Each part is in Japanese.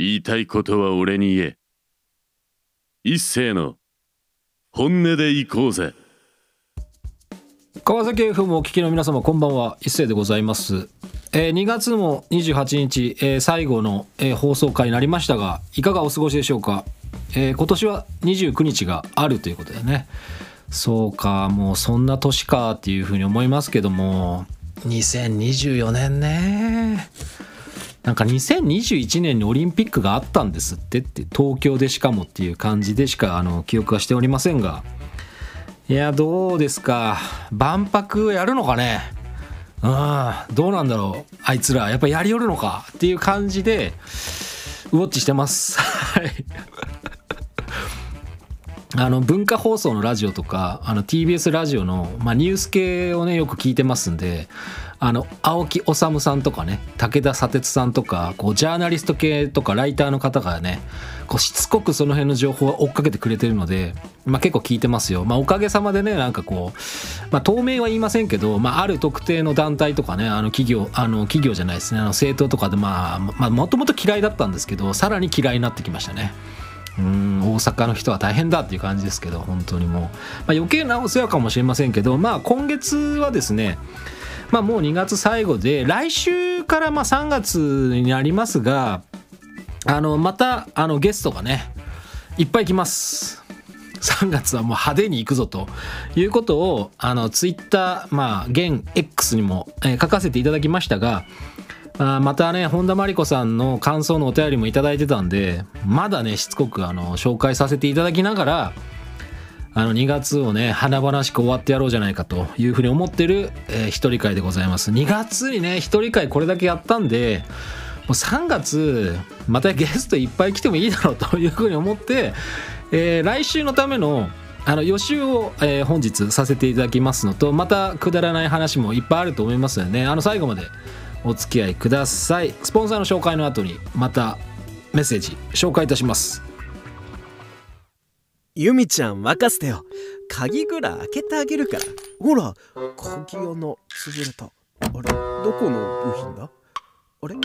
言いたいことは俺に言え。一斉の本音で行こうぜ。川崎 FM をお聞きの皆様こんばんは。一斉でございます、えー2月も28日、えー最後の、えー放送回になりましたがいかがお過ごしでしょうか、えー今年は29日があるということでね。そうかもうそんな年かっていうふうに思いますけども。2024年ねなんか2021年にオリンピックがあったんですってって東京でしかもっていう感じでしかあの記憶はしておりませんが。いやどうですか？万博やるのかね？うんどうなんだろう？あいつらやっぱやりよるのか？っていう感じでウォッチしてます。はい。あの文化放送のラジオとかあの TBS ラジオの、まあ、ニュース系をねよく聞いてますんであの青木治さんとかね武田砂鉄さんとかこうジャーナリスト系とかライターの方がねこうしつこくその辺の情報を追っかけてくれてるので、まあ、結構聞いてますよ、まあ、おかげさまでねなんかこう、まあ、透明は言いませんけど、まあ、ある特定の団体とかねあの企業あの企業じゃないですね。あの政党とかでまあもともと嫌いだったんですけどさらに嫌いになってきましたね。うん大阪の人は大変だっていう感じですけど本当にもう、まあ、余計なお世話かもしれませんけどまあ今月はですねまあもう2月最後で来週からま3月になりますがあのまたあのゲストがねいっぱい来ます。3月はもう派手に行くぞと。いうことをあのツイッターまあ現 X にも、えー書かせていただきましたがあまたね本田真理子さんの感想のお便りもいただいてたんでまだねしつこくあの紹介させていただきながらあの2月をね華々しく終わってやろうじゃないかというふうに思ってる、えー一人会でございます。2月にね一人会これだけやったんでもう3月またゲストいっぱい来てもいいだろうというふうに思って、えー来週のためのあの予習を、えー本日させていただきますのとまたくだらない話もいっぱいあると思いますのでね。あの最後までお付き合いください。スポンサーの紹介の後にまたメッセージ紹介いたします。ユミちゃん任せてよ。鍵ぐらい開けてあげるから。ほら鍵穴潰れたあれどこの部品だ？あれこ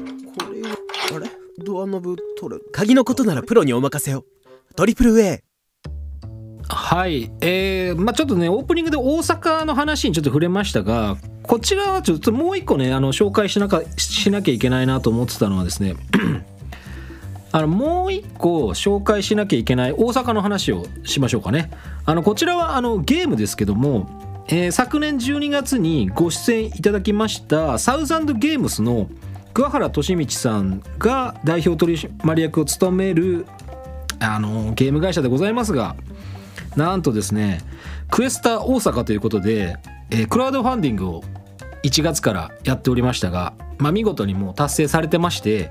れはあれ？ドアノブ取る。鍵のことならプロにお任せをトリプル A はい、えーまあ、ちょっとねオープニングで大阪の話にちょっと触れましたがこちらはちょっともう一個ねあの紹介しなかしなきゃいけないなと思ってたのはですねあのもう一個紹介しなきゃいけない大阪の話をしましょうかね。あのこちらはあのゲームですけども、えー昨年12月にご出演いただきましたサウザンドゲームスの桑原俊道さんが代表取締役を務めるあのゲーム会社でございますがなんとですねクエスタ大阪ということで、えークラウドファンディングを1月からやっておりましたが、まあ、見事にもう達成されてまして、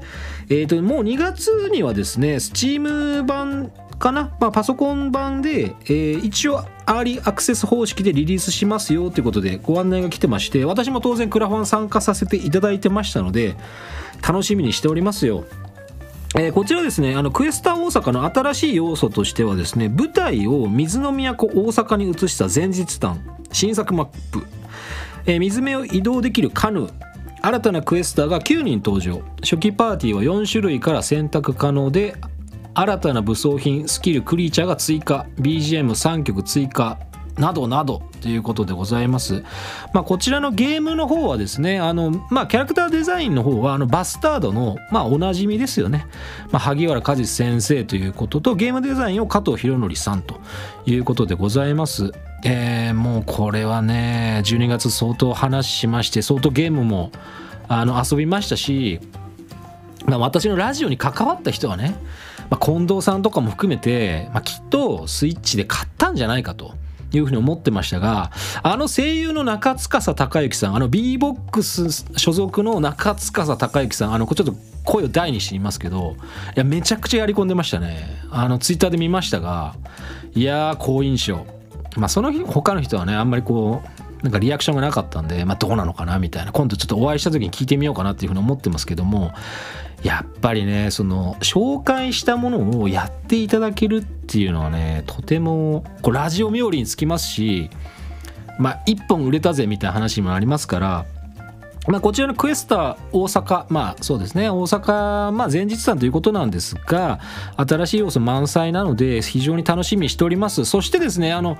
えー、ともう2月にはですね Steam 版かな、まあ、パソコン版で、えー一応アーリーアクセス方式でリリースしますよということでご案内が来てまして私も当然クラファン参加させていただいてましたので楽しみにしておりますよ。えーこちらですねあのクエスタ大阪の新しい要素としてはですね舞台を水の都大阪に移した前日談新作マップ、えー水辺を移動できるカヌー新たなクエスターが9人登場初期パーティーは4種類から選択可能で新たな武装品スキルクリーチャーが追加 BGM3 曲追加などなどということでございます。まあ、こちらのゲームの方はですね、あの、まあ、キャラクターデザインの方は、あの、バスタードの、まあ、おなじみですよね。まあ、萩原和志先生ということと、ゲームデザインを加藤博則さんということでございます。えーもうこれはね、12月相当話しまして、相当ゲームも、あの、遊びましたし、まあ、私のラジオに関わった人はね、まあ、近藤さんとかも含めて、まあ、きっとスイッチで買ったんじゃないかと。いうふうに思ってましたがあの声優の中司孝之さんあの b ボックス所属の中司孝之さんあのちょっと声を大にして言いますけどいやめちゃくちゃやり込んでましたねあのツイッターで見ましたがいやー好印象まあその日他の人はねあんまりこうなんかリアクションがなかったんで、まあ、どうなのかなみたいな今度ちょっとお会いした時に聞いてみようかなっていうふうに思ってますけどもやっぱりねその紹介したものをやっていただけるっていうのはねとてもこうラジオ冥利につきますしまあ1本売れたぜみたいな話もありますからまあ、こちらのクエスタ大阪、まあそうですね、大阪、まあ、前日さんということなんですが、新しい要素満載なので、非常に楽しみにしております。そしてですね、あの、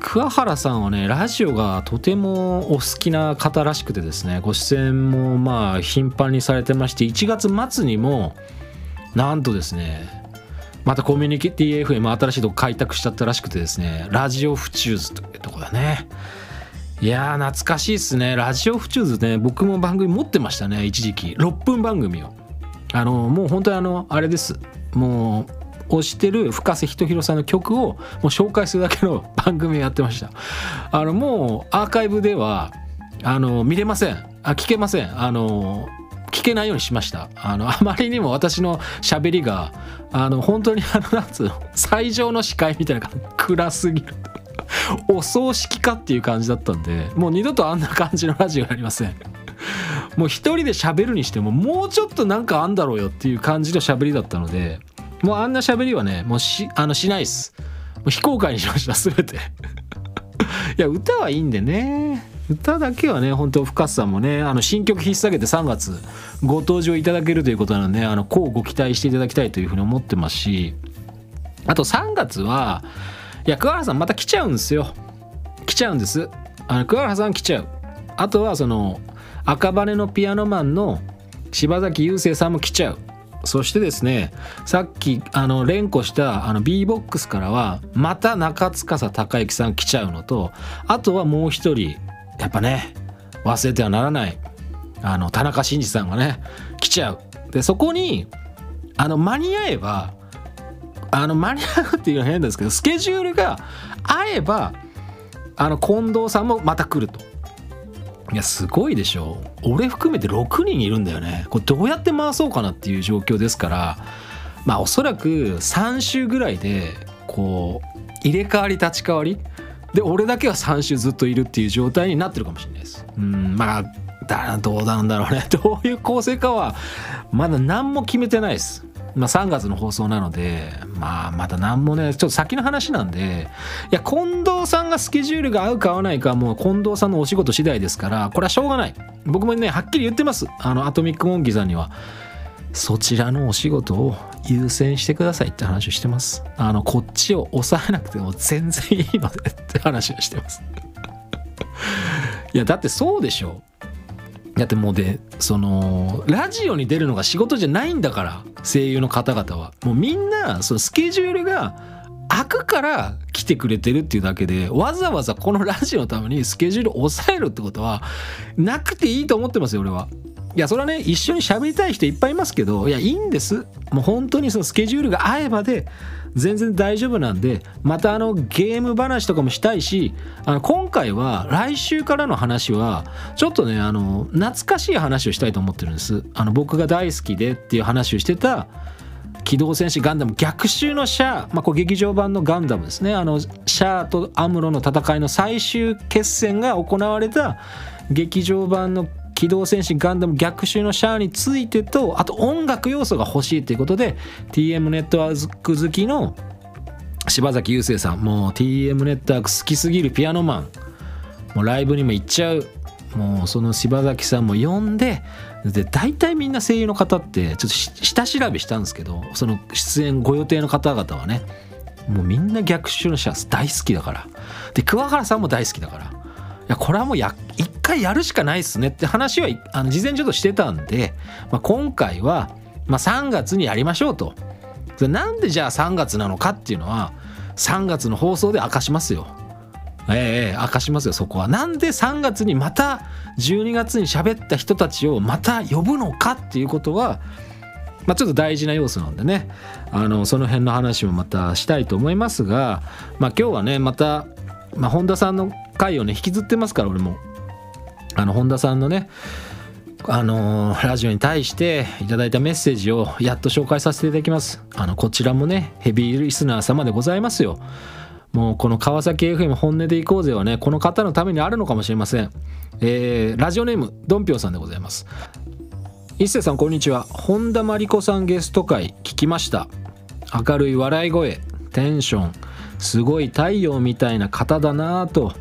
桑原さんはね、ラジオがとてもお好きな方らしくてですね、ご出演もまあ頻繁にされてまして、1月末にも、なんとですね、またコミュニティ FM 新しいとこ開拓しちゃったらしくてですね、ラジオフチューズというとこだね。いやー懐かしいっすね。ラジオフチューズね僕も番組持ってましたね一時期。6分番組を。あのもう本当にあのあれです。もう推してる深瀬仁弘さんの曲をもう紹介するだけの 番組をやってました。あのもうアーカイブではあの見れません。あ聞けません。あの聞けないようにしました。あのあまりにも私の喋りがあの本当にあのなんつうの最上の司会みたいな感じ。暗すぎる。お葬式かっていう感じだったんでもう二度とあんな感じのラジオやりません。もう一人で喋るにしてももうちょっとなんかあんだろうよっていう感じの喋りだったのでもうあんな喋りはねもうしあのしないっす。もう非公開にしました全て。いや歌はいいんでね。歌だけはね本当深瀬さんもねあの新曲引っ提げて3月ご登場いただけるということなのであのこうご期待していただきたいというふうに思ってますしあと3月はいや桑原さんまた来ちゃうんですよ。来ちゃうんです。あの桑原さん来ちゃう。あとはその赤羽のピアノマンの柴崎雄生さんも来ちゃう。そしてですねさっきあの連呼したあの B ボックスからはまた中司孝之さん来ちゃうのとあとはもう一人やっぱね忘れてはならないあの田中真司さんがね来ちゃう。でそこにあの間に合えばあの間に合うっていうのは変ですけどスケジュールが合えばあの近藤さんもまた来ると。いやすごいでしょ。俺含めて6人いるんだよね。これどうやって回そうかなっていう状況ですから。まあおそらく3週ぐらいでこう入れ替わり立ち替わり。で俺だけは3週ずっといるっていう状態になってるかもしれないです。うんまあだどうなんだろうね。どういう構成かはまだ何も決めてないです。まあ、3月の放送なので、まあ、まだ何もね、ちょっと先の話なんで、いや、近藤さんがスケジュールが合うか合わないかはもう近藤さんのお仕事次第ですから、これはしょうがない。僕もね、はっきり言ってます。あの、アトミックモンキーさんには。そちらのお仕事を優先してくださいって話をしてます。あの、こっちを抑えなくても全然いいのでって話をしてます。いや、だってそうでしょ。だってもうでそのラジオに出るのが仕事じゃないんだから声優の方々は。もうみんなそのスケジュールが開くから来てくれてるっていうだけでわざわざこのラジオのためにスケジュールを抑えるってことはなくていいと思ってますよ俺は。いやそれはね一緒に喋りたい人いっぱいいますけどいやいいんです。もう本当にそのスケジュールが合えばで全然大丈夫なんでまたあのゲーム話とかもしたいしあの今回は来週からの話はちょっとねあの懐かしい話をしたいと思ってるんです。あの僕が大好きでっていう話をしてた機動戦士ガンダム逆襲のシャア、まあ、これ劇場版のガンダムですね。あのシャアとアムロの戦いの最終決戦が行われた劇場版の機動戦士ガンダム逆襲のシャアについてとあと音楽要素が欲しいということで TM ネットワーク好きの柴崎雄生さんもう TM ネットワーク好きすぎるピアノマンもうライブにも行っちゃうもうその柴崎さんも呼んでで大体みんな声優の方ってちょっと下調べしたんですけどその出演ご予定の方々はねもうみんな逆襲のシャア大好きだからで桑原さんも大好きだからいやこれはもうや一回やるしかないっすねって話はあの事前ちょっとしてたんで、まあ、今回は、まあ、3月にやりましょうと。なんでじゃあ3月なのかっていうのは3月の放送で明かしますよ。ええ明かしますよそこは。なんで3月にまた12月に喋った人たちをまた呼ぶのかっていうことはまあ、ちょっと大事な要素なんでね。あのその辺の話もまたしたいと思いますが、まあ、今日はねまた、まあ、本田さんの回をね引きずってますから俺も。あの本田さんのねあのーラジオに対していただいたメッセージをやっと紹介させていただきます。あのこちらもねヘビーリスナー様でございますよ。もうこの川崎 FM 本音でいこうぜはねこの方のためにあるのかもしれません。えーラジオネームドンピョウさんでございます。一星さんこんにちは。本田真理子さんゲスト会聞きました。明るい笑い声テンションすごい太陽みたいな方だなぁと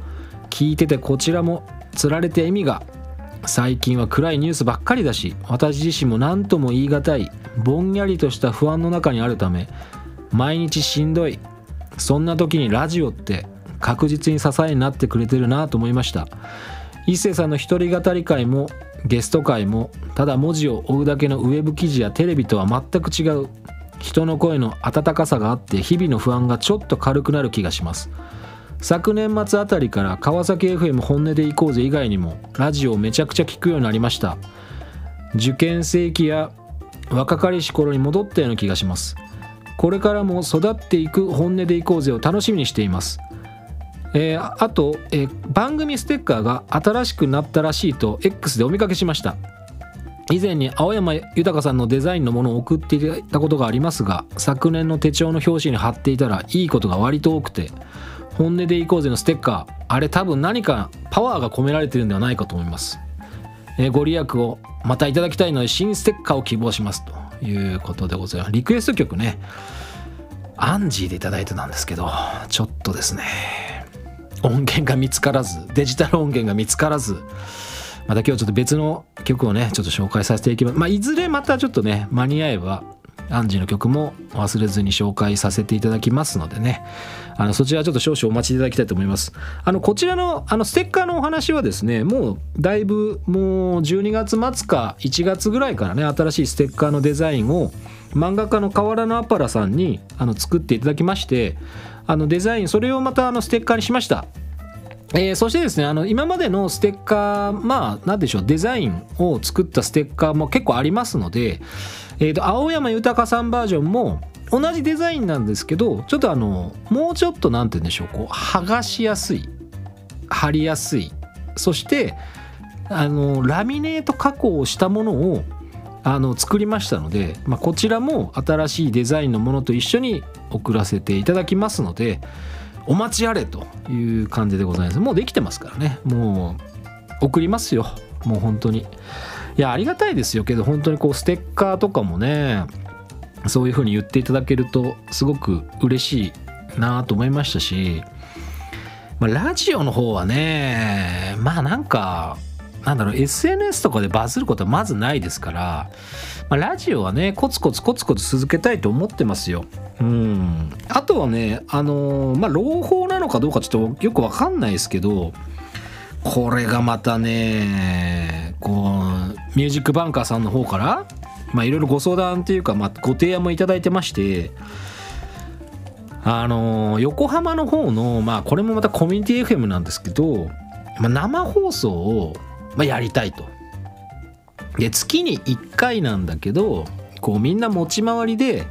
聞いててこちらもつられて意味が最近は暗いニュースばっかりだし私自身も何とも言い難いぼんやりとした不安の中にあるため毎日しんどいそんな時にラジオって確実に支えになってくれてるなと思いました。一星さんの一人語り会もゲスト会もただ文字を追うだけのウェブ記事やテレビとは全く違う。人の声の温かさがあって日々の不安がちょっと軽くなる気がします。昨年末あたりから川崎 FM 本音で行こうぜ以外にもラジオをめちゃくちゃ聞くようになりました。受験生期や若かりし頃に戻ったような気がします。これからも育っていく本音で行こうぜを楽しみにしています。えーあと、えー番組ステッカーが新しくなったらしいと X でお見かけしました。以前に青山豊さんのデザインのものを送っていただいたことがありますが昨年の手帳の表紙に貼っていたらいいことが割と多くて本音でいこうぜのステッカー。あれ多分何かパワーが込められてるんではないかと思います、えーご利益をまたいただきたいので新ステッカーを希望します。ということでございます。リクエスト曲ね。アンジーでいただいてたんですけどちょっとですね。音源が見つからずデジタル音源が見つからずまた今日ちょっと別の曲をねちょっと紹介させていきます。まあいずれまたちょっとね間に合えばアンジーの曲も忘れずに紹介させていただきますのでね。あのそちらちょっと少々お待ちいただきたいと思います。あのこちらのあのステッカーのお話はですねもうだいぶもう12月末か1月ぐらいからね新しいステッカーのデザインを漫画家の河原のアパラさんにあの作っていただきましてあのデザインそれをまたあのステッカーにしました。えーそしてですねあの今までのステッカーまあ何でしょうデザインを作ったステッカーも結構ありますので、えーと青山豊さんバージョンも同じデザインなんですけどちょっとあのもうちょっと何て言うんでしょうこう剥がしやすい貼りやすいそしてあのラミネート加工をしたものをあの作りましたので、まあ、こちらも新しいデザインのものと一緒に送らせていただきますのでお待ちあれという感じでございます。もうできてますからね。もう送りますよ。もう本当に。いやありがたいですよけど本当にこうステッカーとかもねそういう風に言っていただけるとすごく嬉しいなと思いましたし、まあ、ラジオの方はねまあなんかなんだろう SNS とかでバズることはまずないですから、まあ、ラジオはねコツコツコツコツ続けたいと思ってますよ。うんあとはねあのーまあ朗報なのかどうかちょっとよくわかんないですけどこれがまたねこうミュージックバンカーさんの方からまあいろいろご相談っていうか、まあ、ご提案もいただいてましてあのー横浜の方のまあこれもまたコミュニティ FM なんですけど、まあ、生放送を、まあ、やりたいと。で月に1回なんだけどこうみんな持ち回りで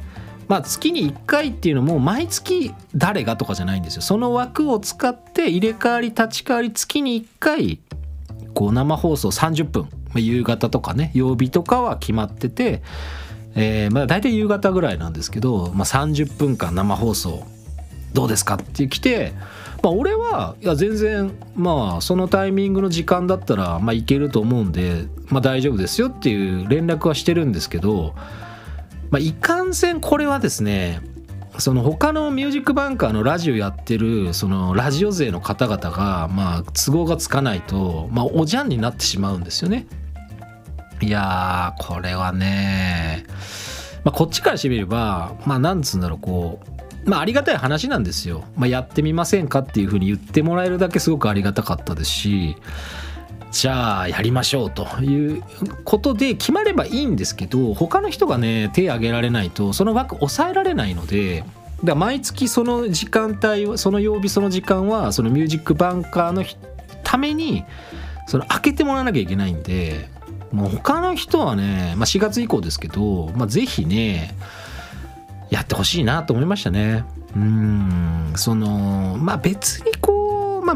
まあ月に1回っていうのも毎月誰がとかじゃないんですよ。その枠を使って入れ替わり立ち替わり月に1回こう生放送30分。夕方とかね曜日とかは決まってて、えーまあ大体夕方ぐらいなんですけど、まあ、30分間生放送どうですかって来て、まあ、俺はいや全然まあそのタイミングの時間だったらまあいけると思うんで、まあ、大丈夫ですよっていう連絡はしてるんですけど、まあ、いかんせんこれはですねその他のミュージックバンカーのラジオやってるそのラジオ勢の方々がまあ都合がつかないと、まあ、おじゃんになってしまうんですよね。いやーこれはね、まあ、こっちからしてみればまあなんつうんだろうこうまあありがたい話なんですよ。まあ、やってみませんかっていうふうに言ってもらえるだけすごくありがたかったですしじゃあやりましょうということで決まればいいんですけど他の人がね手挙げられないとその枠抑えられないので。だ毎月その時間帯その曜日その時間はそのミュージックバンカーのためにその開けてもらわなきゃいけないんでもう他の人はね、まあ、4月以降ですけど、まあ、ぜひねやってほしいなと思いましたね。うんそのまあ別にこう、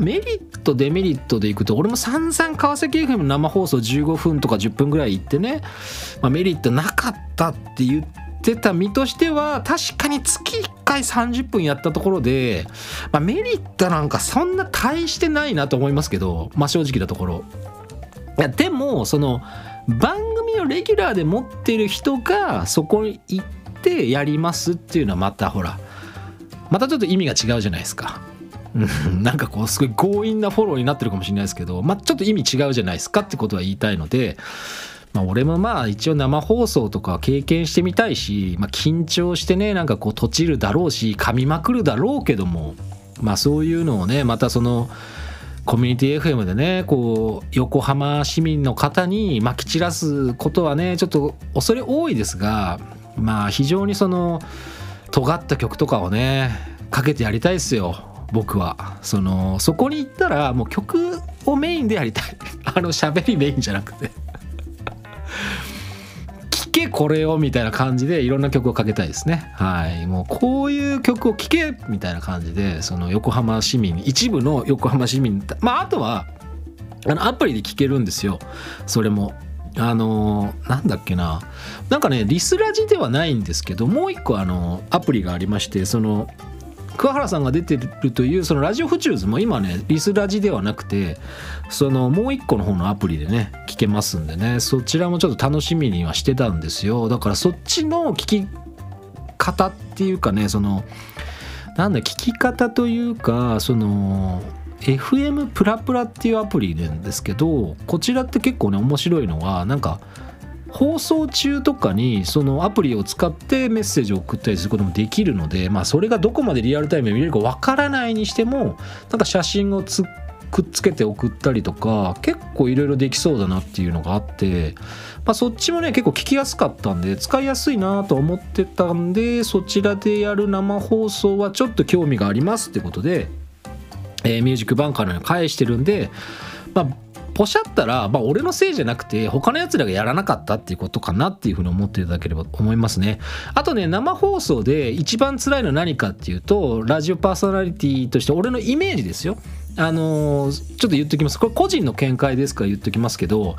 メリットデメリットでいくと俺も散々川崎 FM の生放送15分とか10分ぐらい行ってね、まあ、メリットなかったって言ってた身としては確かに月1回30分やったところで、まあ、メリットなんかそんな大してないなと思いますけど、まあ、正直なところ。いやでもその番組をレギュラーで持ってる人がそこに行ってやりますっていうのはまたほらまたちょっと意味が違うじゃないですか。うん。なんかこうすごい強引なフォローになってるかもしれないですけど、まあ、ちょっと意味違うじゃないですかってことは言いたいので、まあ、俺もまあ一応生放送とか経験してみたいし、まあ、緊張してねなんかこう閉じるだろうし噛みまくるだろうけどもまあそういうのをねまたそのコミュニティ FM でねこう横浜市民の方にまき散らすことはねちょっと恐れ多いですがまあ非常にその尖った曲とかをねかけてやりたいですよ。僕は。そのそこに行ったらもう曲をメインでやりたい。あの喋りメインじゃなくて。聴けこれをみたいな感じでいろんな曲をかけたいですね。はい。もうこういう曲を聴けみたいな感じでその横浜市民一部の横浜市民。まああとはあのアプリで聴けるんですよ。それも。あのなんだっけな。なんかねリスラジではないんですけどもう一個あのアプリがありましてその桑原さんが出てるというそのラジオフチューズも今ねリスラジではなくてそのもう一個の方のアプリでね聞けますんでねそちらもちょっと楽しみにはしてたんですよ。だからそっちの聞き方っていうかねそのなんだ聞き方というかその FM プラプラっていうアプリなんですけどこちらって結構ね面白いのはなんか放送中とかにそのアプリを使ってメッセージを送ったりすることもできるのでまあそれがどこまでリアルタイムで見れるかわからないにしてもなんか写真をつくっつけて送ったりとか結構いろいろできそうだなっていうのがあって、まあ、そっちもね結構聞きやすかったんで使いやすいなと思ってたんでそちらでやる生放送はちょっと興味がありますってことで、えーミュージックバンカーのように返してるんでまあポシャったら、まあ、俺のせいじゃなくて他のやつらがやらなかったっていうことかなっていうふうに思っていただければと思いますね。あとね生放送で一番辛いのは何かっていうとラジオパーソナリティとして俺のイメージですよ。あのーちょっと言っときます。これ個人の見解ですから言っときますけど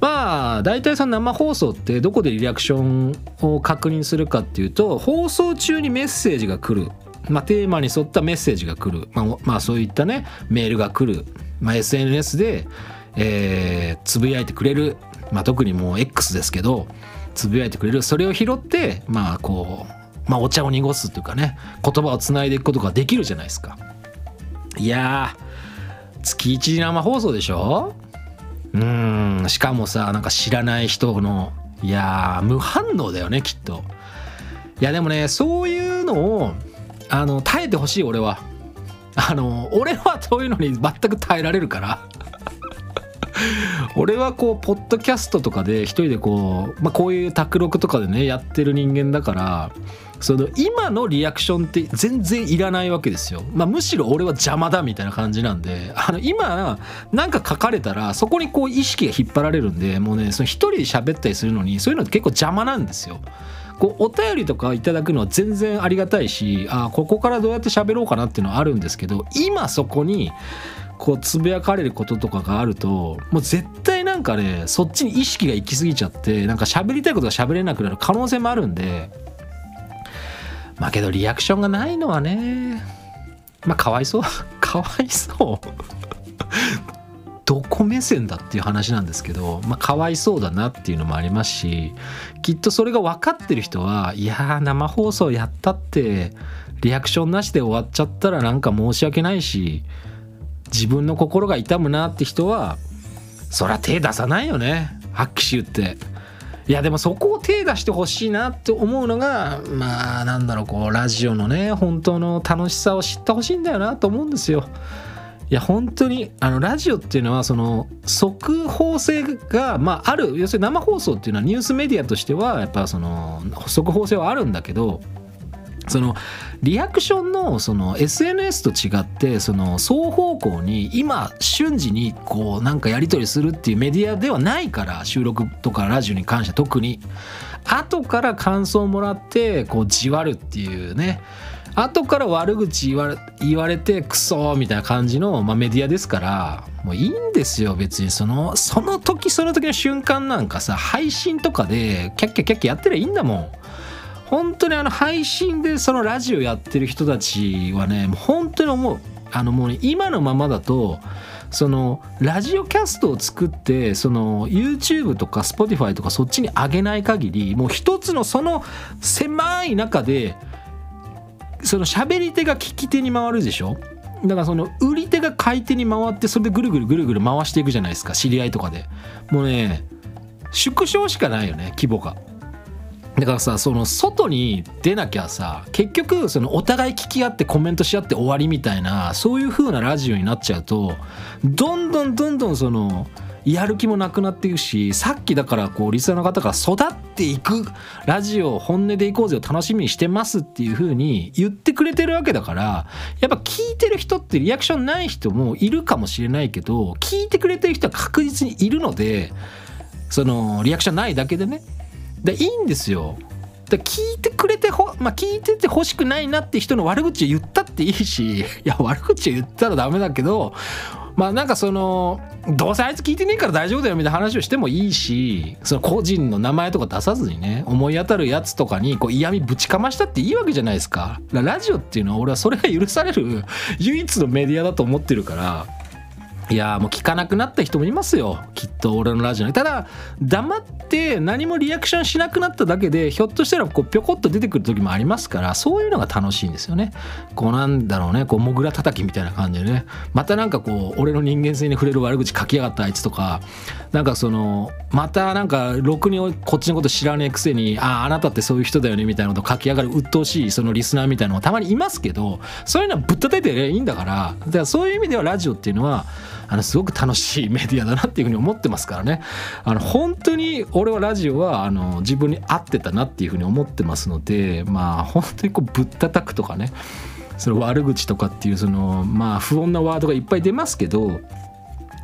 まあ大体その生放送ってどこでリアクションを確認するかっていうと放送中にメッセージが来る。まあ、テーマに沿ったメッセージが来る、まあ、まあそういったねメールが来る、まあ、SNS で、えーつぶやいてくれる、まあ、特にもう X ですけどつぶやいてくれるそれを拾ってまあこう、まあ、お茶を濁すというかね言葉をつないでいくことができるじゃないですか。いやー月1生放送でしょ？うんしかもさなんか知らない人のいや無反応だよねきっと。いやでもねそういうのをあの耐えてほしい俺は。あの俺はそういうのに全く耐えられるから。俺はこうポッドキャストとかで一人でこう、まあ、こういう卓録とかでねやってる人間だからその今のリアクションって全然いらないわけですよ、まあ、むしろ俺は邪魔だみたいな感じなんであの今なんか書かれたらそこにこう意識が引っ張られるんでもうねその一人で喋ったりするのにそういうのって結構邪魔なんですよ。こうお便りとかいただくのは全然ありがたいしあここからどうやって喋ろうかなっていうのはあるんですけど今そこにこうつぶやかれることとかがあるともう絶対なんかねそっちに意識が行き過ぎちゃってなんか喋りたいことが喋れなくなる可能性もあるんでまあけどリアクションがないのはねまあかわいそう かわいそう。どこ目線だっていう話なんですけど、まあ、かわいそうだなっていうのもありますしきっとそれが分かってる人はいやー生放送やったってリアクションなしで終わっちゃったらなんか申し訳ないし自分の心が痛むなって人はそりゃ手出さないよね。発揮し言って。いやでもそこを手出してほしいなって思うのがまあなんだろうこうラジオのね本当の楽しさを知ってほしいんだよなと思うんですよ。いや本当にあのラジオっていうのはその速報性が、まあ、ある。要するに生放送っていうのはニュースメディアとしてはやっぱその速報性はあるんだけどそのリアクションのその SNS と違ってその双方向に今瞬時にこうなんかやり取りするっていうメディアではないから収録とかラジオに関しては特に。後から感想をもらってこうじわるっていうね。後から悪口言われ言われてクソみたいな感じの、まあ、メディアですからもういいんですよ別に。そのその時その時の瞬間なんかさ配信とかでキャッキャキャッキャやってりゃいいんだもん。本当にあの配信でそのラジオやってる人たちはねもう本当に思うあのもうね今のままだとそのラジオキャストを作ってその YouTube とか Spotify とかそっちに上げない限りもう一つのその狭い中でその喋り手が聞き手に回るでしょ？だからその売り手が買い手に回ってそれでぐるぐるぐるぐる回していくじゃないですか知り合いとかで。もうね縮小しかないよね規模が。だからさその外に出なきゃさ結局そのお互い聞き合ってコメントし合って終わりみたいなそういう風なラジオになっちゃうとどんどんどんどんそのやる気もなくなっていくしさっきだからこうリスナーの方が育っていくラジオ本音でいこうぜを楽しみにしてますっていう風に言ってくれてるわけだからやっぱ聞いてる人ってリアクションない人もいるかもしれないけど聞いてくれてる人は確実にいるのでそのリアクションないだけでねでいいんですよ。で聞いてくれてほ、まあ、聞いてて欲しくないなって人の悪口を言ったっていいし いや悪口を言ったらダメだけどまあなんかそのどうせあいつ聞いてねえから大丈夫だよみたいな話をしてもいいしその個人の名前とか出さずにね思い当たるやつとかにこう嫌味ぶちかましたっていいわけじゃないですか。ラジオっていうのは俺はそれが許される 唯一のメディアだと思ってるからいやもう聞かなくなった人もいますよ。きっと俺のラジオに。ただ黙って何もリアクションしなくなっただけでひょっとしたらこうぴょこっと出てくる時もありますからそういうのが楽しいんですよね。こうなんだろうねこうモグラ叩きみたいな感じでね。またなんかこう俺の人間性に触れる悪口書きやがったあいつとかなんかそのまたなんかろくにこっちのこと知らねえくせにあああなたってそういう人だよねみたいなこと書き上がる鬱陶しいそのリスナーみたいなのもたまにいますけどそういうのはぶったたいてりゃいいんだから。だからそういう意味ではラジオっていうのはあのすごく楽しいメディアだなっていうふうに思ってますからね。あの本当に俺はラジオはあの自分に合ってたなっていうふうに思ってますのでまあ本当にこうぶったたくとかねその悪口とかっていうそのまあ不穏なワードがいっぱい出ますけど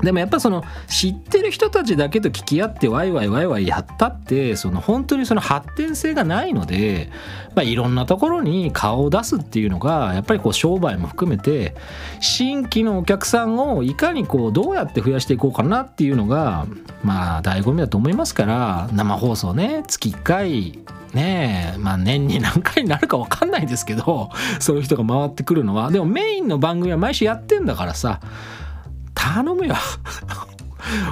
でもやっぱその知ってる人たちだけと聞き合ってワイワイワイワイやったってその本当にその発展性がないので、まあ、いろんなところに顔を出すっていうのがやっぱりこう商売も含めて新規のお客さんをいかにこうどうやって増やしていこうかなっていうのがまあ醍醐味だと思いますから生放送ね月1回ねえまあ年に何回になるか分かんないですけどそういう人が回ってくるのは。でもメインの番組は毎週やってんだからさ頼むよ。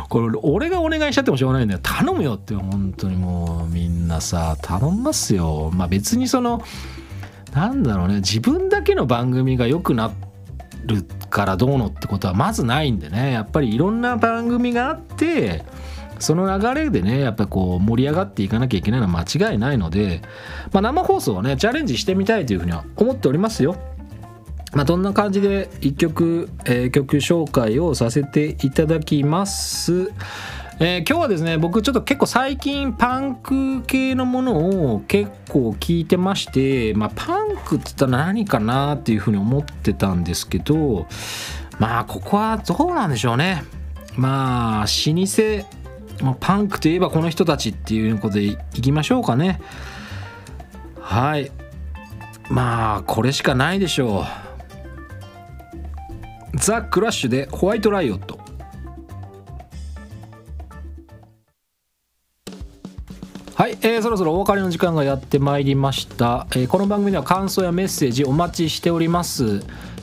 これ俺がお願いしちゃってもしょうがないんだよ。頼むよって本当にもうみんなさ頼みますよ。まあ別にそのなんだろうね。自分だけの番組が良くなるからどうのってことはまずないんでね。やっぱりいろんな番組があってその流れでねやっぱこう盛り上がっていかなきゃいけないのは間違いないので、まあ、生放送はねチャレンジしてみたいというふうには思っておりますよ。まあ、どんな感じで1曲、えー、曲紹介をさせていただきます。えー今日はですね僕ちょっと結構最近パンク系のものを結構聞いてまして、まあ、パンクって言ったら何かなっていうふうに思ってたんですけどまあここはどうなんでしょうね。まあ老舗まあパンクといえばこの人たちっていうことでいきましょうかね。はい。まあこれしかないでしょう。ザ・クラッシュでホワイトライオット。はい、えーそろそろお別れの時間がやってまいりました、えーこの番組では感想やメッセージお待ちしております。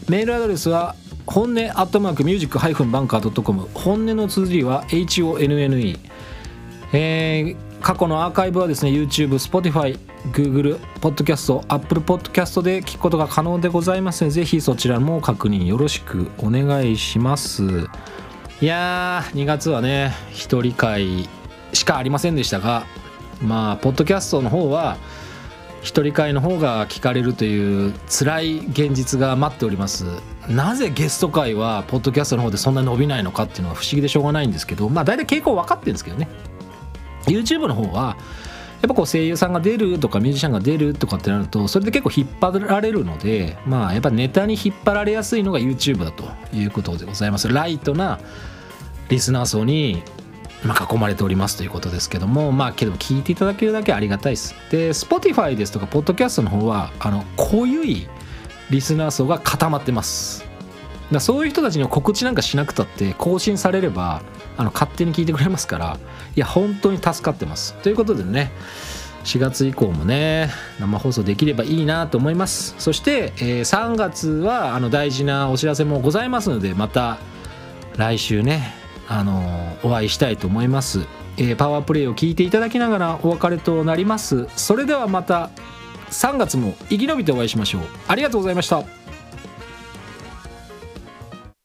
メールアドレスは本音アットマークミュージックハイフンバンカー .com 本音の綴りは HONNE えー過去のアーカイブはですね YouTube、Spotify、Google、Podcast、Apple Podcast で聞くことが可能でございますのでぜひそちらも確認よろしくお願いします。いやー2月はね一人会しかありませんでしたがまあポッドキャストの方は一人会の方が聞かれるという辛い現実が待っております。なぜゲスト会はポッドキャストの方でそんなに伸びないのかっていうのは不思議でしょうがないんですけどまあ大体傾向分かってるんですけどね。YouTube の方はやっぱこう声優さんが出るとかミュージシャンが出るとかってなるとそれで結構引っ張られるのでまあやっぱネタに引っ張られやすいのが YouTube だということでございます。ライトなリスナー層にまあ囲まれておりますということですけどもまあけど聞いていただけるだけありがたいです。で Spotify ですとか Podcast の方はあの濃ゆいリスナー層が固まってます。だそういう人たちには告知なんかしなくたって更新されればあの勝手に聞いてくれますからいや本当に助かってます。ということでね4月以降もね生放送できればいいなと思います。そして、えー3月はあの大事なお知らせもございますのでまた来週ねあのお会いしたいと思います、えーパワープレイを聞いていただきながらお別れとなります。それではまた3月も生き延びてお会いしましょう。ありがとうございました。